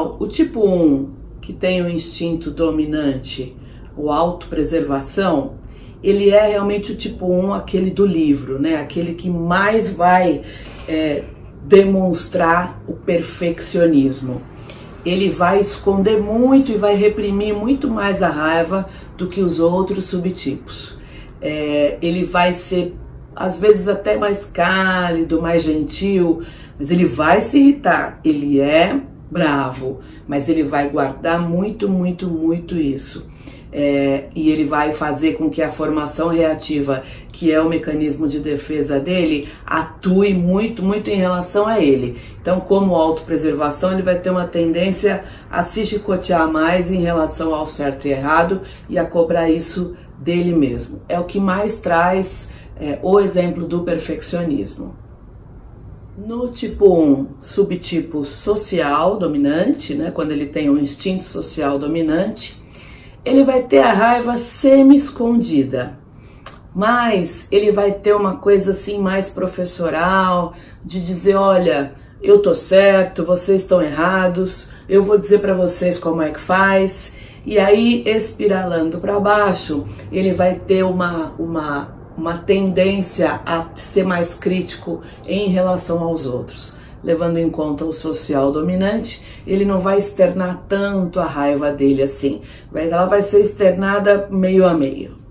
O tipo 1, que tem o instinto dominante, o autopreservação, ele é realmente o tipo 1, aquele do livro, né? Aquele que mais vai é, demonstrar o perfeccionismo. Ele vai esconder muito e vai reprimir muito mais a raiva do que os outros subtipos. É, ele vai ser às vezes até mais cálido, mais gentil, mas ele vai se irritar. Ele é bravo, mas ele vai guardar muito, muito, muito isso. É, e ele vai fazer com que a formação reativa, que é o mecanismo de defesa dele, atue muito, muito em relação a ele. Então, como autopreservação, ele vai ter uma tendência a se chicotear mais em relação ao certo e errado e a cobrar isso dele mesmo. É o que mais traz é, o exemplo do perfeccionismo. No tipo 1, subtipo social dominante, né, quando ele tem um instinto social dominante, ele vai ter a raiva semi-escondida, mas ele vai ter uma coisa assim mais professoral, de dizer: olha, eu tô certo, vocês estão errados, eu vou dizer para vocês como é que faz. E aí, espiralando para baixo, ele vai ter uma, uma uma tendência a ser mais crítico em relação aos outros. Levando em conta o social dominante, ele não vai externar tanto a raiva dele assim, mas ela vai ser externada meio a meio.